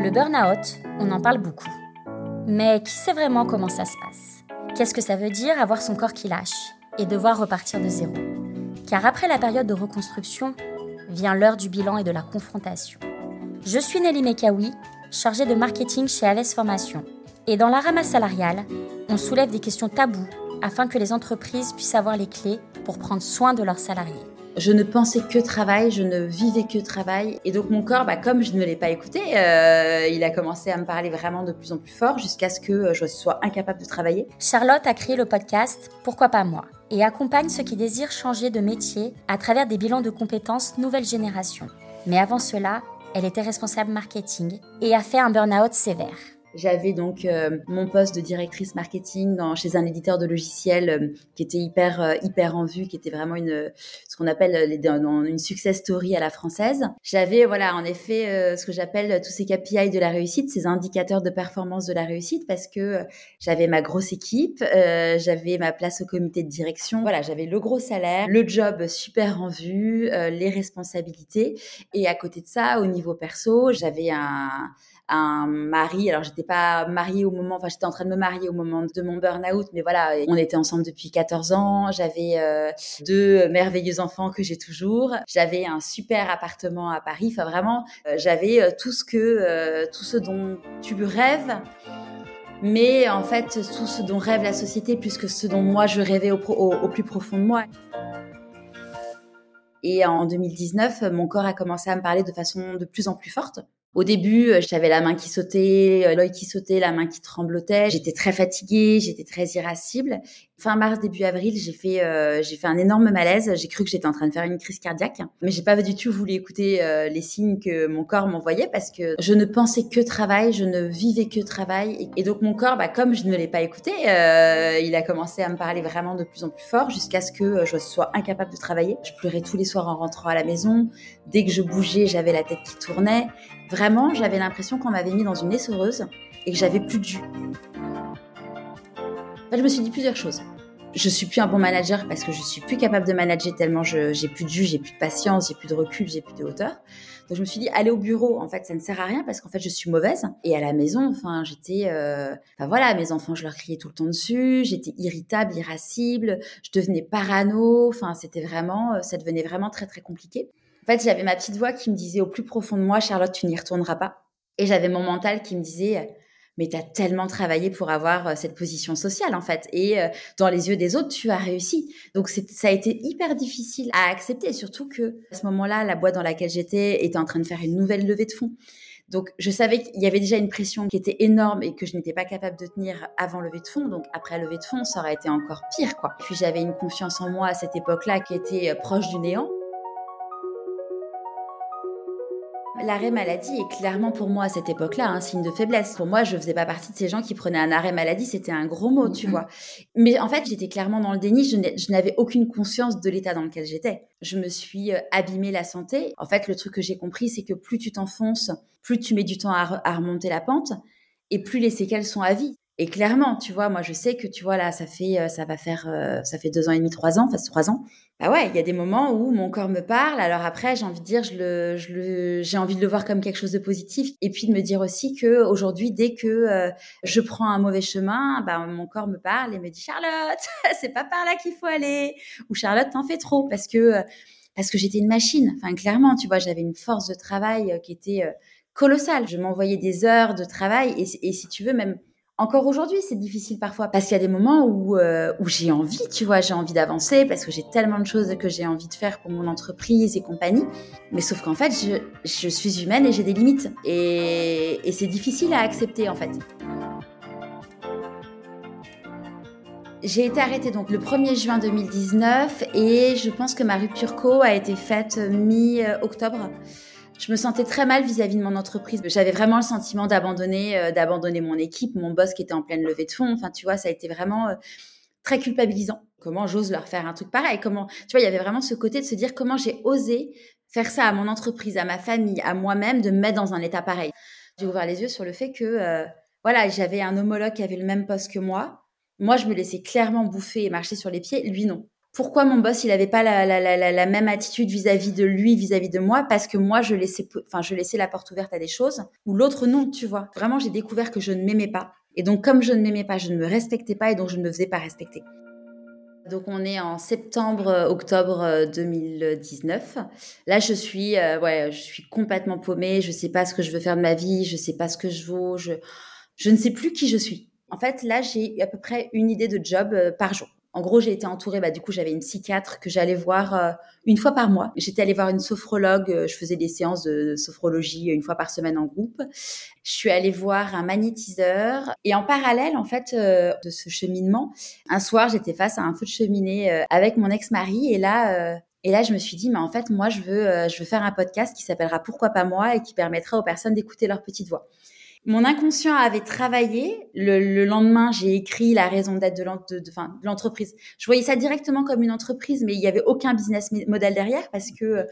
Le burn-out, on en parle beaucoup. Mais qui sait vraiment comment ça se passe? Qu'est-ce que ça veut dire avoir son corps qui lâche et devoir repartir de zéro? Car après la période de reconstruction, vient l'heure du bilan et de la confrontation. Je suis Nelly Mekawi, chargée de marketing chez Aves Formation. Et dans la ramasse salariale, on soulève des questions taboues afin que les entreprises puissent avoir les clés pour prendre soin de leurs salariés. Je ne pensais que travail, je ne vivais que travail. Et donc mon corps, bah, comme je ne l'ai pas écouté, euh, il a commencé à me parler vraiment de plus en plus fort jusqu'à ce que euh, je sois incapable de travailler. Charlotte a créé le podcast Pourquoi pas moi et accompagne ceux qui désirent changer de métier à travers des bilans de compétences nouvelle génération. Mais avant cela, elle était responsable marketing et a fait un burn-out sévère. J'avais donc euh, mon poste de directrice marketing dans, chez un éditeur de logiciels euh, qui était hyper euh, hyper en vue, qui était vraiment une ce qu'on appelle les, une success story à la française. J'avais voilà en effet ce que j'appelle tous ces KPI de la réussite, ces indicateurs de performance de la réussite, parce que j'avais ma grosse équipe, j'avais ma place au comité de direction, voilà j'avais le gros salaire, le job super en vue, les responsabilités, et à côté de ça au niveau perso j'avais un un mari. Alors, j'étais pas mariée au moment, enfin, j'étais en train de me marier au moment de mon burn-out, mais voilà, on était ensemble depuis 14 ans. J'avais euh, deux merveilleux enfants que j'ai toujours. J'avais un super appartement à Paris. Enfin, vraiment, euh, j'avais euh, tout ce que, tout ce dont tu rêves. Mais en fait, tout ce dont rêve la société, plus que ce dont moi je rêvais au, au plus profond de moi. Et en 2019, mon corps a commencé à me parler de façon de plus en plus forte. Au début, euh, j'avais la main qui sautait, euh, l'œil qui sautait, la main qui tremblotait. J'étais très fatiguée, j'étais très irascible. Fin mars, début avril, j'ai fait, euh, j'ai fait un énorme malaise. J'ai cru que j'étais en train de faire une crise cardiaque, mais j'ai pas du tout voulu écouter les signes que mon corps m'envoyait parce que je ne pensais que travail, je ne vivais que travail. Et, donc mon corps, bah, comme je ne l'ai pas écouté, il a commencé à me parler vraiment de plus en plus fort jusqu'à ce que je sois incapable de travailler. Je pleurais tous les soirs en rentrant à la maison. Dès que je bougeais, j'avais la tête qui tournait. Vraiment, j'avais l'impression qu'on m'avait mis dans une essoreuse et que j'avais plus de jus. Je me suis dit plusieurs choses. Je suis plus un bon manager parce que je suis plus capable de manager tellement j'ai plus de jus, j'ai plus de patience, j'ai plus de recul, j'ai plus de hauteur. Donc je me suis dit aller au bureau, en fait, ça ne sert à rien parce qu'en fait je suis mauvaise. Et à la maison, enfin j'étais, euh... enfin voilà, mes enfants, je leur criais tout le temps dessus, j'étais irritable, irascible, je devenais parano. Enfin c'était vraiment, euh, ça devenait vraiment très très compliqué. En fait, j'avais ma petite voix qui me disait au plus profond de moi, Charlotte, tu n'y retourneras pas. Et j'avais mon mental qui me disait, mais tu as tellement travaillé pour avoir euh, cette position sociale, en fait. Et euh, dans les yeux des autres, tu as réussi. Donc, ça a été hyper difficile à accepter, surtout que à ce moment-là, la boîte dans laquelle j'étais était en train de faire une nouvelle levée de fonds. Donc, je savais qu'il y avait déjà une pression qui était énorme et que je n'étais pas capable de tenir avant levée de fonds. Donc, après levée de fonds, ça aurait été encore pire, quoi. Puis, j'avais une confiance en moi à cette époque-là qui était euh, proche du néant. L'arrêt maladie est clairement pour moi à cette époque-là un signe de faiblesse. Pour moi, je faisais pas partie de ces gens qui prenaient un arrêt maladie, c'était un gros mot, tu vois. Mais en fait, j'étais clairement dans le déni, je n'avais aucune conscience de l'état dans lequel j'étais. Je me suis euh, abîmé la santé. En fait, le truc que j'ai compris, c'est que plus tu t'enfonces, plus tu mets du temps à, à remonter la pente, et plus les séquelles sont à vie. Et clairement, tu vois, moi je sais que tu vois là, ça fait, euh, ça va faire, euh, ça fait deux ans et demi, trois ans, enfin trois ans. Bah ouais, il y a des moments où mon corps me parle. Alors après, j'ai envie de dire, je le, j'ai envie de le voir comme quelque chose de positif, et puis de me dire aussi que aujourd'hui, dès que euh, je prends un mauvais chemin, bah mon corps me parle et me dit Charlotte, c'est pas par là qu'il faut aller, ou Charlotte, t'en fais trop, parce que parce que j'étais une machine. Enfin clairement, tu vois, j'avais une force de travail qui était colossale. Je m'envoyais des heures de travail, et si tu veux même encore aujourd'hui, c'est difficile parfois parce qu'il y a des moments où, euh, où j'ai envie, tu vois, j'ai envie d'avancer parce que j'ai tellement de choses que j'ai envie de faire pour mon entreprise et compagnie. Mais sauf qu'en fait, je, je, suis humaine et j'ai des limites. Et, et c'est difficile à accepter en fait. J'ai été arrêtée donc le 1er juin 2019 et je pense que ma rupture co a été faite mi-octobre. Je me sentais très mal vis-à-vis de mon entreprise. J'avais vraiment le sentiment d'abandonner, euh, d'abandonner mon équipe, mon boss qui était en pleine levée de fonds. Enfin, tu vois, ça a été vraiment euh, très culpabilisant. Comment j'ose leur faire un truc pareil? Comment, tu vois, il y avait vraiment ce côté de se dire comment j'ai osé faire ça à mon entreprise, à ma famille, à moi-même, de me mettre dans un état pareil? J'ai ouvert les yeux sur le fait que, euh, voilà, j'avais un homologue qui avait le même poste que moi. Moi, je me laissais clairement bouffer et marcher sur les pieds. Lui, non. Pourquoi mon boss il avait pas la, la, la, la même attitude vis-à-vis de lui, vis-à-vis de moi Parce que moi je laissais, enfin je laissais la porte ouverte à des choses ou l'autre non, tu vois. Vraiment j'ai découvert que je ne m'aimais pas et donc comme je ne m'aimais pas, je ne me respectais pas et donc je ne me faisais pas respecter. Donc on est en septembre, octobre 2019. Là je suis, euh, ouais, je suis complètement paumée. Je sais pas ce que je veux faire de ma vie. Je sais pas ce que je vaux. Je, je ne sais plus qui je suis. En fait là j'ai à peu près une idée de job euh, par jour. En gros, j'ai été entourée, bah, du coup, j'avais une psychiatre que j'allais voir euh, une fois par mois. J'étais allée voir une sophrologue, euh, je faisais des séances de sophrologie une fois par semaine en groupe. Je suis allée voir un magnétiseur. Et en parallèle, en fait, euh, de ce cheminement, un soir, j'étais face à un feu de cheminée avec mon ex-mari. Et là, et là, je me suis dit, mais en fait, moi, je veux, je veux faire un podcast qui s'appellera Pourquoi pas moi et qui permettra aux personnes d'écouter leur petite voix. Mon inconscient avait travaillé. Le, lendemain, j'ai écrit la raison d'être de l'entreprise. Je voyais ça directement comme une entreprise, mais il n'y avait aucun business model derrière parce que euh,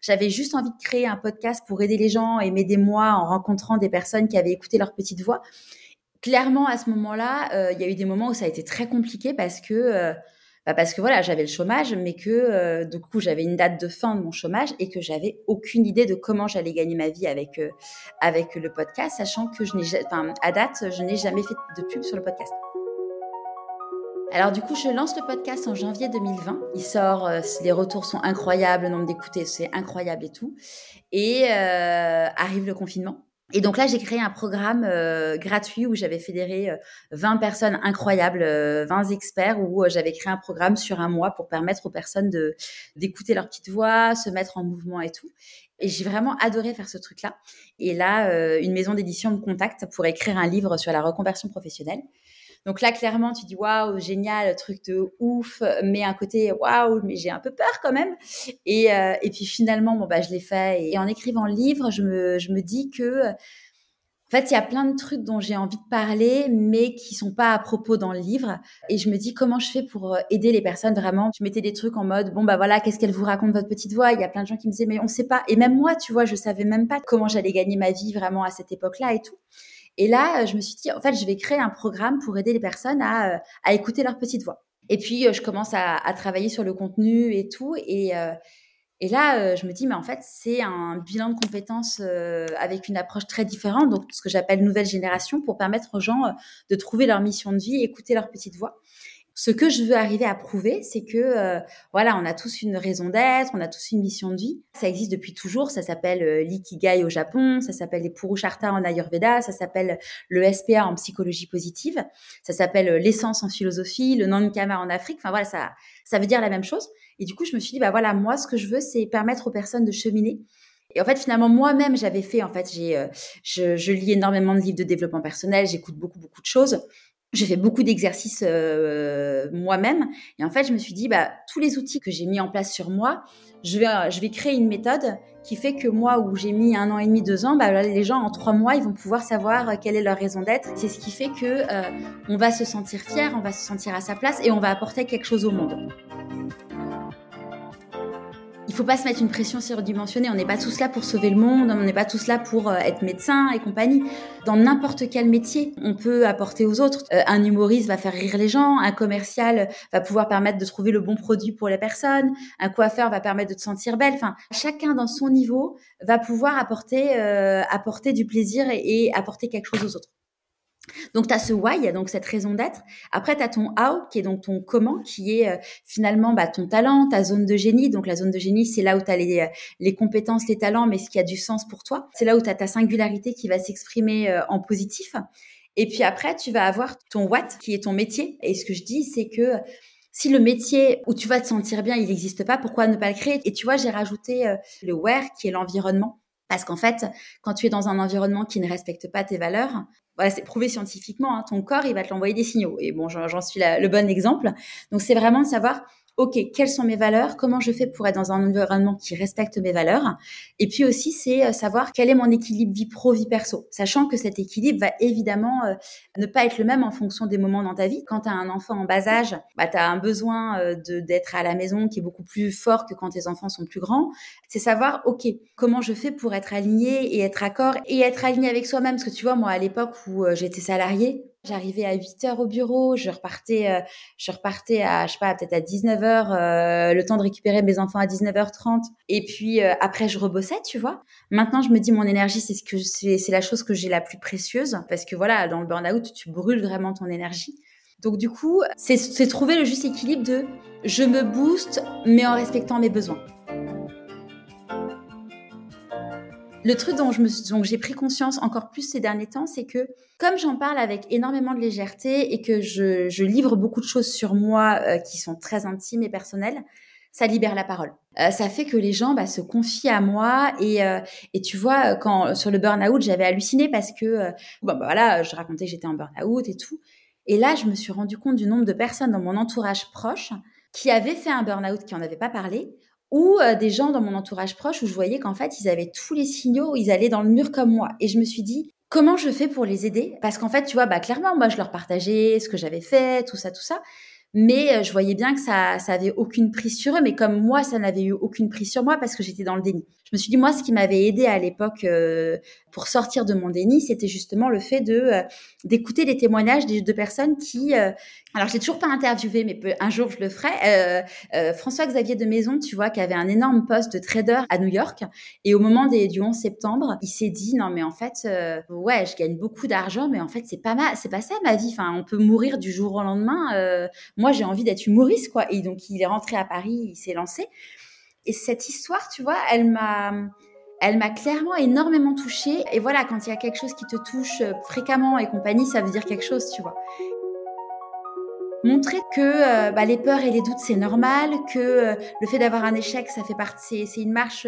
j'avais juste envie de créer un podcast pour aider les gens et m'aider moi en rencontrant des personnes qui avaient écouté leur petite voix. Clairement, à ce moment-là, euh, il y a eu des moments où ça a été très compliqué parce que euh, bah, parce que voilà, j'avais le chômage, mais que euh, du coup j'avais une date de fin de mon chômage et que j'avais aucune idée de comment j'allais gagner ma vie avec euh, avec le podcast, sachant que je n'ai, à date, je n'ai jamais fait de pub sur le podcast. Alors du coup, je lance le podcast en janvier 2020. Il sort, euh, les retours sont incroyables, le nombre d'écoutés, c'est incroyable et tout. Et arrive le confinement. Et donc là, j'ai créé un programme euh, gratuit où j'avais fédéré 20 euh, personnes incroyables, 20 euh, experts, où j'avais créé un programme sur un mois pour permettre aux personnes d'écouter leur petite voix, se mettre en mouvement et tout. Et j'ai vraiment adoré faire ce truc-là. Et là, une maison d'édition me contacte pour écrire un livre sur la reconversion professionnelle. Donc là, clairement, tu dis waouh, génial, truc de ouf, mais un côté waouh, mais j'ai un peu peur quand même. Et, euh, et puis finalement, bon, bah, je l'ai fait. Et en écrivant le livre, je me, je me dis que. En fait, il y a plein de trucs dont j'ai envie de parler, mais qui sont pas à propos dans le livre. Et je me dis comment je fais pour euh, aider les personnes vraiment? Je mettais des trucs en mode bon bah voilà, qu'est-ce qu'elle vous raconte votre petite voix? Il y a plein de gens qui me disaient mais on sait pas. Et même moi, tu vois, je savais même pas comment j'allais gagner ma vie vraiment à cette époque-là et tout. Et là, euh, je me suis dit, en fait, je vais créer un programme pour aider les personnes à, euh, à écouter leur petite voix. Et puis, euh, je commence à, à, travailler sur le contenu et tout. Et, et là, je me dis, mais en fait, c'est un bilan de compétences avec une approche très différente, donc ce que j'appelle nouvelle génération, pour permettre aux gens de trouver leur mission de vie, écouter leur petite voix. Ce que je veux arriver à prouver, c'est que euh, voilà, on a tous une raison d'être, on a tous une mission de vie. Ça existe depuis toujours. Ça s'appelle euh, l'ikigai au Japon, ça s'appelle les purusharta en Ayurveda, ça s'appelle le SPA en psychologie positive, ça s'appelle euh, l'essence en philosophie, le Nankama en Afrique. Enfin voilà, ça ça veut dire la même chose. Et du coup, je me suis dit bah voilà, moi ce que je veux, c'est permettre aux personnes de cheminer. Et en fait, finalement, moi-même, j'avais fait, en fait, j'ai, je, je lis énormément de livres de développement personnel, j'écoute beaucoup, beaucoup de choses j'ai fait beaucoup d'exercices euh, moi-même. Et en fait je me suis dit bah tous les outils que j'ai mis en place sur moi je vais je vais créer une méthode qui fait que moi où j'ai mis un an et demi deux ans bah les gens en trois mois ils vont pouvoir savoir quelle est leur raison d'être. C'est ce qui fait que euh, on va se sentir fier on va se sentir à sa place et on va apporter quelque chose au monde il faut pas se mettre une pression surdimensionnée. On n'est pas tous là pour sauver le monde, on n'est pas tous là pour euh, être médecin et compagnie. Dans n'importe quel métier, on peut apporter aux autres. Euh, un humoriste va faire rire les gens, un commercial va pouvoir permettre de trouver le bon produit pour les personnes, un coiffeur va permettre de te sentir belle. Enfin, chacun dans son niveau va pouvoir apporter, euh, apporter du plaisir et apporter quelque chose aux autres. Donc, tu as ce why, donc cette raison d'être. Après, tu as ton how, qui est donc ton comment, qui est euh, finalement bah, ton talent, ta zone de génie. Donc, la zone de génie, c'est là où tu as les, euh, les, compétences, les talents, mais ce qui a du sens pour toi. C'est là où tu as ta singularité qui va s'exprimer euh, en positif. Et puis après, tu vas avoir ton what, qui est ton métier. Et ce que je dis, c'est que si le métier où tu vas te sentir bien, il n'existe pas, pourquoi ne pas le créer? Et tu vois, j'ai rajouté le where, qui est l'environnement. Parce qu'en fait, quand tu es dans un environnement qui ne respecte pas tes valeurs, voilà, c'est prouvé scientifiquement, hein, ton corps, il va te l'envoyer des signaux. Et bon, j'en suis le bon exemple. Donc, c'est vraiment de savoir OK, quelles sont mes valeurs? Comment je fais pour être dans un environnement qui respecte mes valeurs? Et puis aussi, c'est euh, savoir quel est mon équilibre vie pro, vie perso, sachant que cet équilibre va évidemment euh, ne pas être le même en fonction des moments dans ta vie. Quand tu as un enfant en bas âge, bah, tu as un besoin euh, d'être à la maison qui est beaucoup plus fort que quand tes enfants sont plus grands. C'est savoir, OK, comment je fais pour être aligné et être accord et être aligné avec soi-même? Parce que tu vois, moi, à l'époque où j'étais salariée, J'arrivais à 8 heures au bureau, je repartais, euh, je repartais à, je sais pas, peut-être à 19 heures, euh, le temps de récupérer mes enfants à 19h30. Et puis euh, après, je rebossais, tu vois. Maintenant, je me dis, mon énergie, c'est ce que c'est, la chose que j'ai la plus précieuse parce que voilà, dans le burn-out, tu brûles vraiment ton énergie. Donc du coup, c'est trouver le juste équilibre de je me booste, mais en respectant mes besoins. Le truc dont, j'ai pris conscience encore plus ces derniers temps, c'est que comme j'en parle avec énormément de légèreté et que je, je livre beaucoup de choses sur moi euh, qui sont très intimes et personnelles, ça libère la parole. Euh, ça fait que les gens bah, se confient à moi et, euh, et tu vois quand sur le burn-out j'avais halluciné parce que bon, bah, voilà je racontais que j'étais en burn-out et tout et là je me suis rendu compte du nombre de personnes dans mon entourage proche qui avaient fait un burn-out qui en avaient pas parlé ou euh, des gens dans mon entourage proche où je voyais qu'en fait, ils avaient tous les signaux, ils allaient dans le mur comme moi. Et je me suis dit, comment je fais pour les aider? Parce qu'en fait, tu vois, bah, clairement, moi, je leur partageais ce que j'avais fait, tout ça, tout ça. Mais euh, je voyais bien que ça, ça avait aucune prise sur eux. Mais comme moi, ça n'avait eu aucune prise sur moi parce que j'étais dans le déni. Je me suis dit, moi, ce qui m'avait aidé à l'époque euh, pour sortir de mon déni, c'était justement le fait de euh, d'écouter les témoignages de, personnes qui. Euh, alors, j'ai toujours pas interviewé, mais un jour je le ferai. François Xavier de Maison, tu vois, qui avait un énorme poste de trader à New York, et au moment des, du 11 septembre, il s'est dit, non, mais en fait, ouais, je gagne beaucoup d'argent, mais en fait, c'est pas ma, c'est pas ça ma vie. Enfin, on peut mourir du jour au lendemain. moi, j'ai envie d'être humoriste, quoi. Et donc, il est rentré à Paris, il s'est lancé. Et cette histoire, tu vois, elle m'a, elle m'a clairement énormément touchée. Et voilà, quand il y a quelque chose qui te touche euh, fréquemment et compagnie, ça veut dire quelque chose, tu vois. Montrer que euh, bah, les peurs et les doutes, c'est normal, que euh, le fait d'avoir un échec, ça fait partie, c'est une marche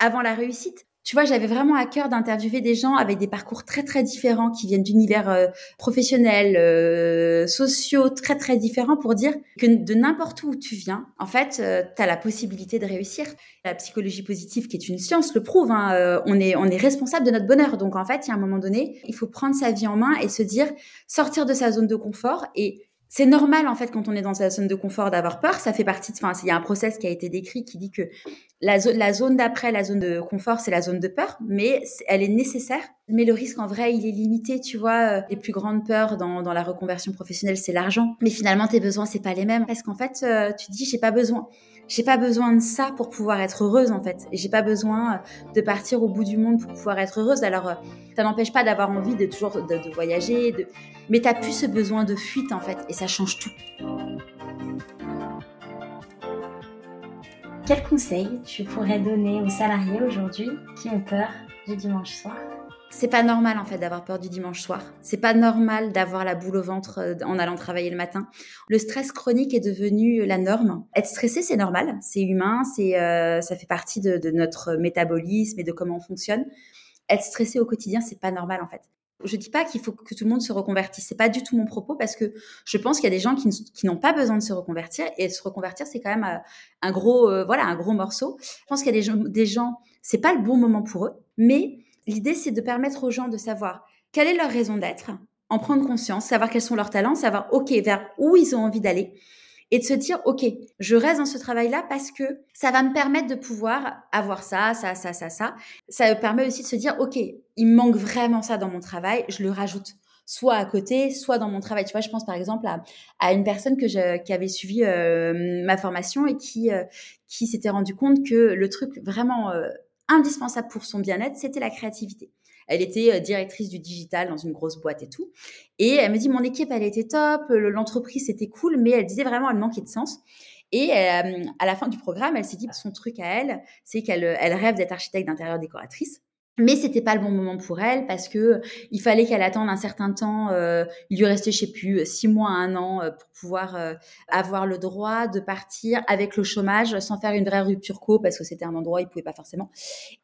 avant la réussite tu vois, j'avais vraiment à cœur d'interviewer des gens avec des parcours très très différents qui viennent d'univers euh, professionnels, euh, sociaux très très différents pour dire que de n'importe où tu viens, en fait, euh, tu as la possibilité de réussir. La psychologie positive, qui est une science, le prouve. Hein, on est on est responsable de notre bonheur. Donc en fait, il y a un moment donné, il faut prendre sa vie en main et se dire sortir de sa zone de confort et c'est normal en fait quand on est dans sa zone de confort d'avoir peur. Ça fait partie. De, enfin, il y a un process qui a été décrit qui dit que la, zone, la zone d'après la zone de confort, c'est la zone de peur, mais elle est nécessaire. Mais le risque en vrai, il est limité. Tu vois, euh, les plus grandes peurs dans, la reconversion professionnelle, c'est l'argent. Mais finalement, tes besoins, c'est pas les mêmes parce qu'en fait, euh, tu dis, j'ai pas besoin j'ai pas besoin de ça pour pouvoir être heureuse en fait. J'ai pas besoin euh, de partir au bout du monde pour pouvoir être heureuse. Alors, ça n'empêche pas d'avoir envie de toujours voyager, de... mais t'as plus ce besoin de fuite en fait, et ça change tout. Quel conseil tu pourrais donner aux salariés aujourd'hui qui ont peur du dimanche soir? C'est pas normal en fait d'avoir peur du dimanche soir. C'est pas normal d'avoir la boule au ventre euh, en allant travailler le matin. Le stress chronique est devenu la norme. Être stressé, c'est normal, c'est humain, c'est euh, ça fait partie de, notre métabolisme et de comment on fonctionne. Être stressé au quotidien, c'est pas normal en fait. Je dis pas qu'il faut que tout le monde se reconvertisse. C'est pas du tout mon propos parce que je pense qu'il y a des gens qui, qui n'ont pas besoin de se reconvertir et se reconvertir, c'est quand même euh, un gros, voilà, un gros morceau. Je pense qu'il y a des gens, des gens, c'est pas le bon moment pour eux, mais L'idée, c'est de permettre aux gens de savoir quelle est leur raison d'être, en prendre conscience, savoir quels sont leurs talents, savoir, OK, vers où ils ont envie d'aller, et de se dire, OK, je reste dans ce travail-là parce que ça va me permettre de pouvoir avoir ça, ça, ça, ça, ça. Ça me permet aussi de se dire, OK, il manque vraiment ça dans mon travail, je le rajoute soit à côté, soit dans mon travail. Tu vois, je pense par exemple à, une personne que qui avait suivi euh, ma formation et qui, euh, qui s'était rendu compte que le truc vraiment euh, indispensable pour son bien-être, c'était la créativité. Elle était euh, directrice du digital dans une grosse boîte et tout. Et elle me dit, mon équipe, elle était top, l'entreprise, c'était cool, mais elle disait vraiment, elle manquait de sens. Et euh, à la fin du programme, elle s'est dit, son truc à elle, c'est qu'elle elle rêve d'être architecte d'intérieur décoratrice. Mais c'était pas le bon moment pour elle parce que il fallait qu'elle attende un certain temps. Euh, il lui restait, je sais plus, six mois, un an pour pouvoir avoir le droit de partir avec le chômage sans faire une vraie rupture co parce que c'était un endroit où il pouvait pas forcément.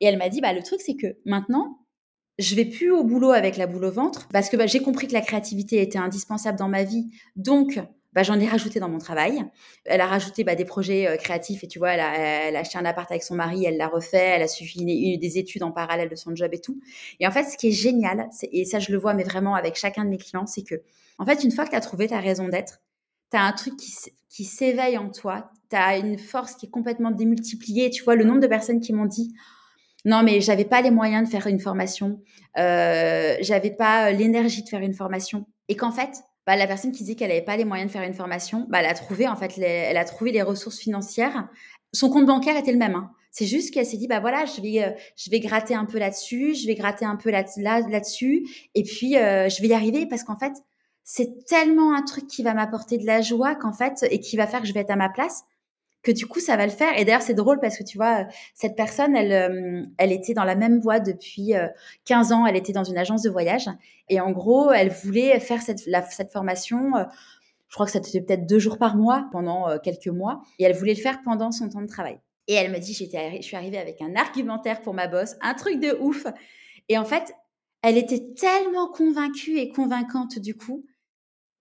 Et elle m'a dit, bah le truc c'est que maintenant je vais plus au boulot avec la boule au ventre parce que bah, j'ai compris que la créativité était indispensable dans ma vie. Donc, bah, j'en ai rajouté dans mon travail. Elle a rajouté bah, des projets euh, créatifs et tu vois, elle a, acheté un appart avec son mari, elle l'a refait, elle a suivi des études en parallèle de son job et tout. Et en fait, ce qui est génial, et ça je le vois, mais vraiment avec chacun de mes clients, c'est que, en fait, une fois que tu as trouvé ta raison d'être, tu as un truc qui, s'éveille en toi, tu as une force qui est complètement démultipliée. Tu vois, le nombre de personnes qui m'ont dit non, mais j'avais pas les moyens de faire une formation. Euh, j'avais pas l'énergie de faire une formation. et qu'en fait, bah, la personne qui disait qu'elle n'avait pas les moyens de faire une formation, bah, elle a trouvé en fait, les, elle a trouvé les ressources financières. Son compte bancaire était le même. Hein. C'est juste qu'elle s'est dit bah voilà, je vais, euh, je vais gratter un peu là-dessus, je vais gratter un peu là, là, là-dessus, et puis euh, je vais y arriver parce qu'en fait, c'est tellement un truc qui va m'apporter de la joie qu'en fait et qui va faire que je vais être à ma place que du coup ça va le faire. Et d'ailleurs c'est drôle parce que tu vois cette personne, elle, euh, elle était dans la même boîte depuis 15 euh, ans. Elle était dans une agence de voyage et en gros elle voulait faire cette, cette formation. Euh, je crois que ça faisait peut-être deux jours par mois pendant quelques mois et elle voulait le faire pendant son temps de travail. Et elle me dit j'étais, je suis arrivée avec un argumentaire pour ma boss, un truc de ouf. Et en fait elle était tellement convaincue et convaincante du coup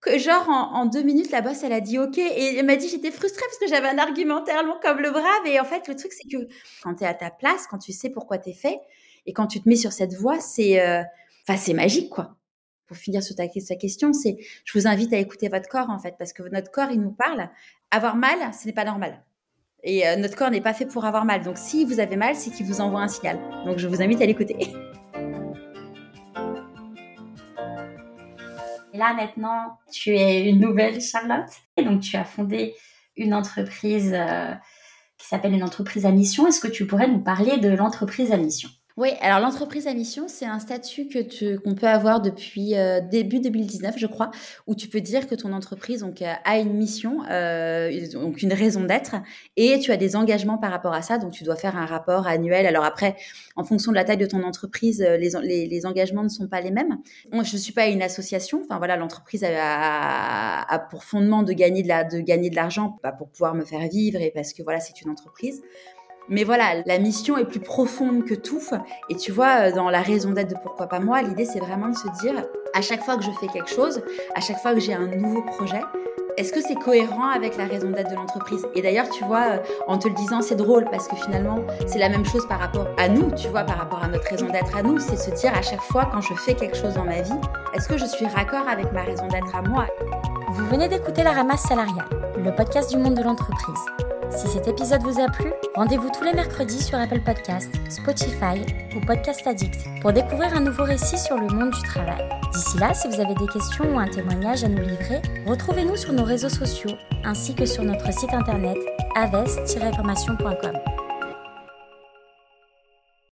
que genre en, deux minutes la bosse elle a dit ok et elle m'a dit j'étais frustrée parce que j'avais un argumentaire long comme le brave et en fait le truc c'est que quand tu es à ta place quand tu sais pourquoi tu es fait et quand tu te mets sur cette voie c'est euh, magique quoi. Pour finir sur ta, question c'est je vous invite à écouter votre corps en fait parce que notre corps il nous parle. Avoir mal ce n'est pas normal. Et euh, notre corps n'est pas fait pour avoir mal. Donc si vous avez mal c'est qu'il vous envoie un signal. Donc je vous invite à l'écouter là, maintenant, tu es une nouvelle Charlotte. Et donc, tu as fondé une entreprise euh, qui s'appelle une entreprise à mission. Est-ce que tu pourrais nous parler de l'entreprise à mission? Oui, alors l'entreprise à mission, c'est un statut que qu'on peut avoir depuis euh, début 2019, je crois, où tu peux dire que ton entreprise donc euh, a une mission, euh, donc une raison d'être, et tu as des engagements par rapport à ça. Donc tu dois faire un rapport annuel. Alors après, en fonction de la taille de ton entreprise, les, les, les engagements ne sont pas les mêmes. Moi, je suis pas une association. Enfin voilà, l'entreprise a, a, pour fondement de gagner de la de gagner de l'argent, pas pour pouvoir me faire vivre et parce que voilà, c'est une entreprise. Mais voilà, la mission est plus profonde que tout. Et tu vois, dans la raison d'être de pourquoi pas moi, l'idée c'est vraiment de se dire, à chaque fois que je fais quelque chose, à chaque fois que j'ai un nouveau projet, est-ce que c'est cohérent avec la raison d'être de l'entreprise? Et d'ailleurs, tu vois, en te le disant, c'est drôle parce que finalement, c'est la même chose par rapport à nous, tu vois, par rapport à notre raison d'être à nous. C'est se dire à chaque fois, quand je fais quelque chose dans ma vie, est-ce que je suis raccord avec ma raison d'être à moi? Vous venez d'écouter La Ramasse Salariale, le podcast du monde de l'entreprise. Si cet épisode vous a plu, rendez-vous tous les mercredis sur Apple Podcast, Spotify ou Podcast Addict pour découvrir un nouveau récit sur le monde du travail. D'ici là, si vous avez des questions ou un témoignage à nous livrer, retrouvez-nous sur nos réseaux sociaux ainsi que sur notre site internet aves-formation.com.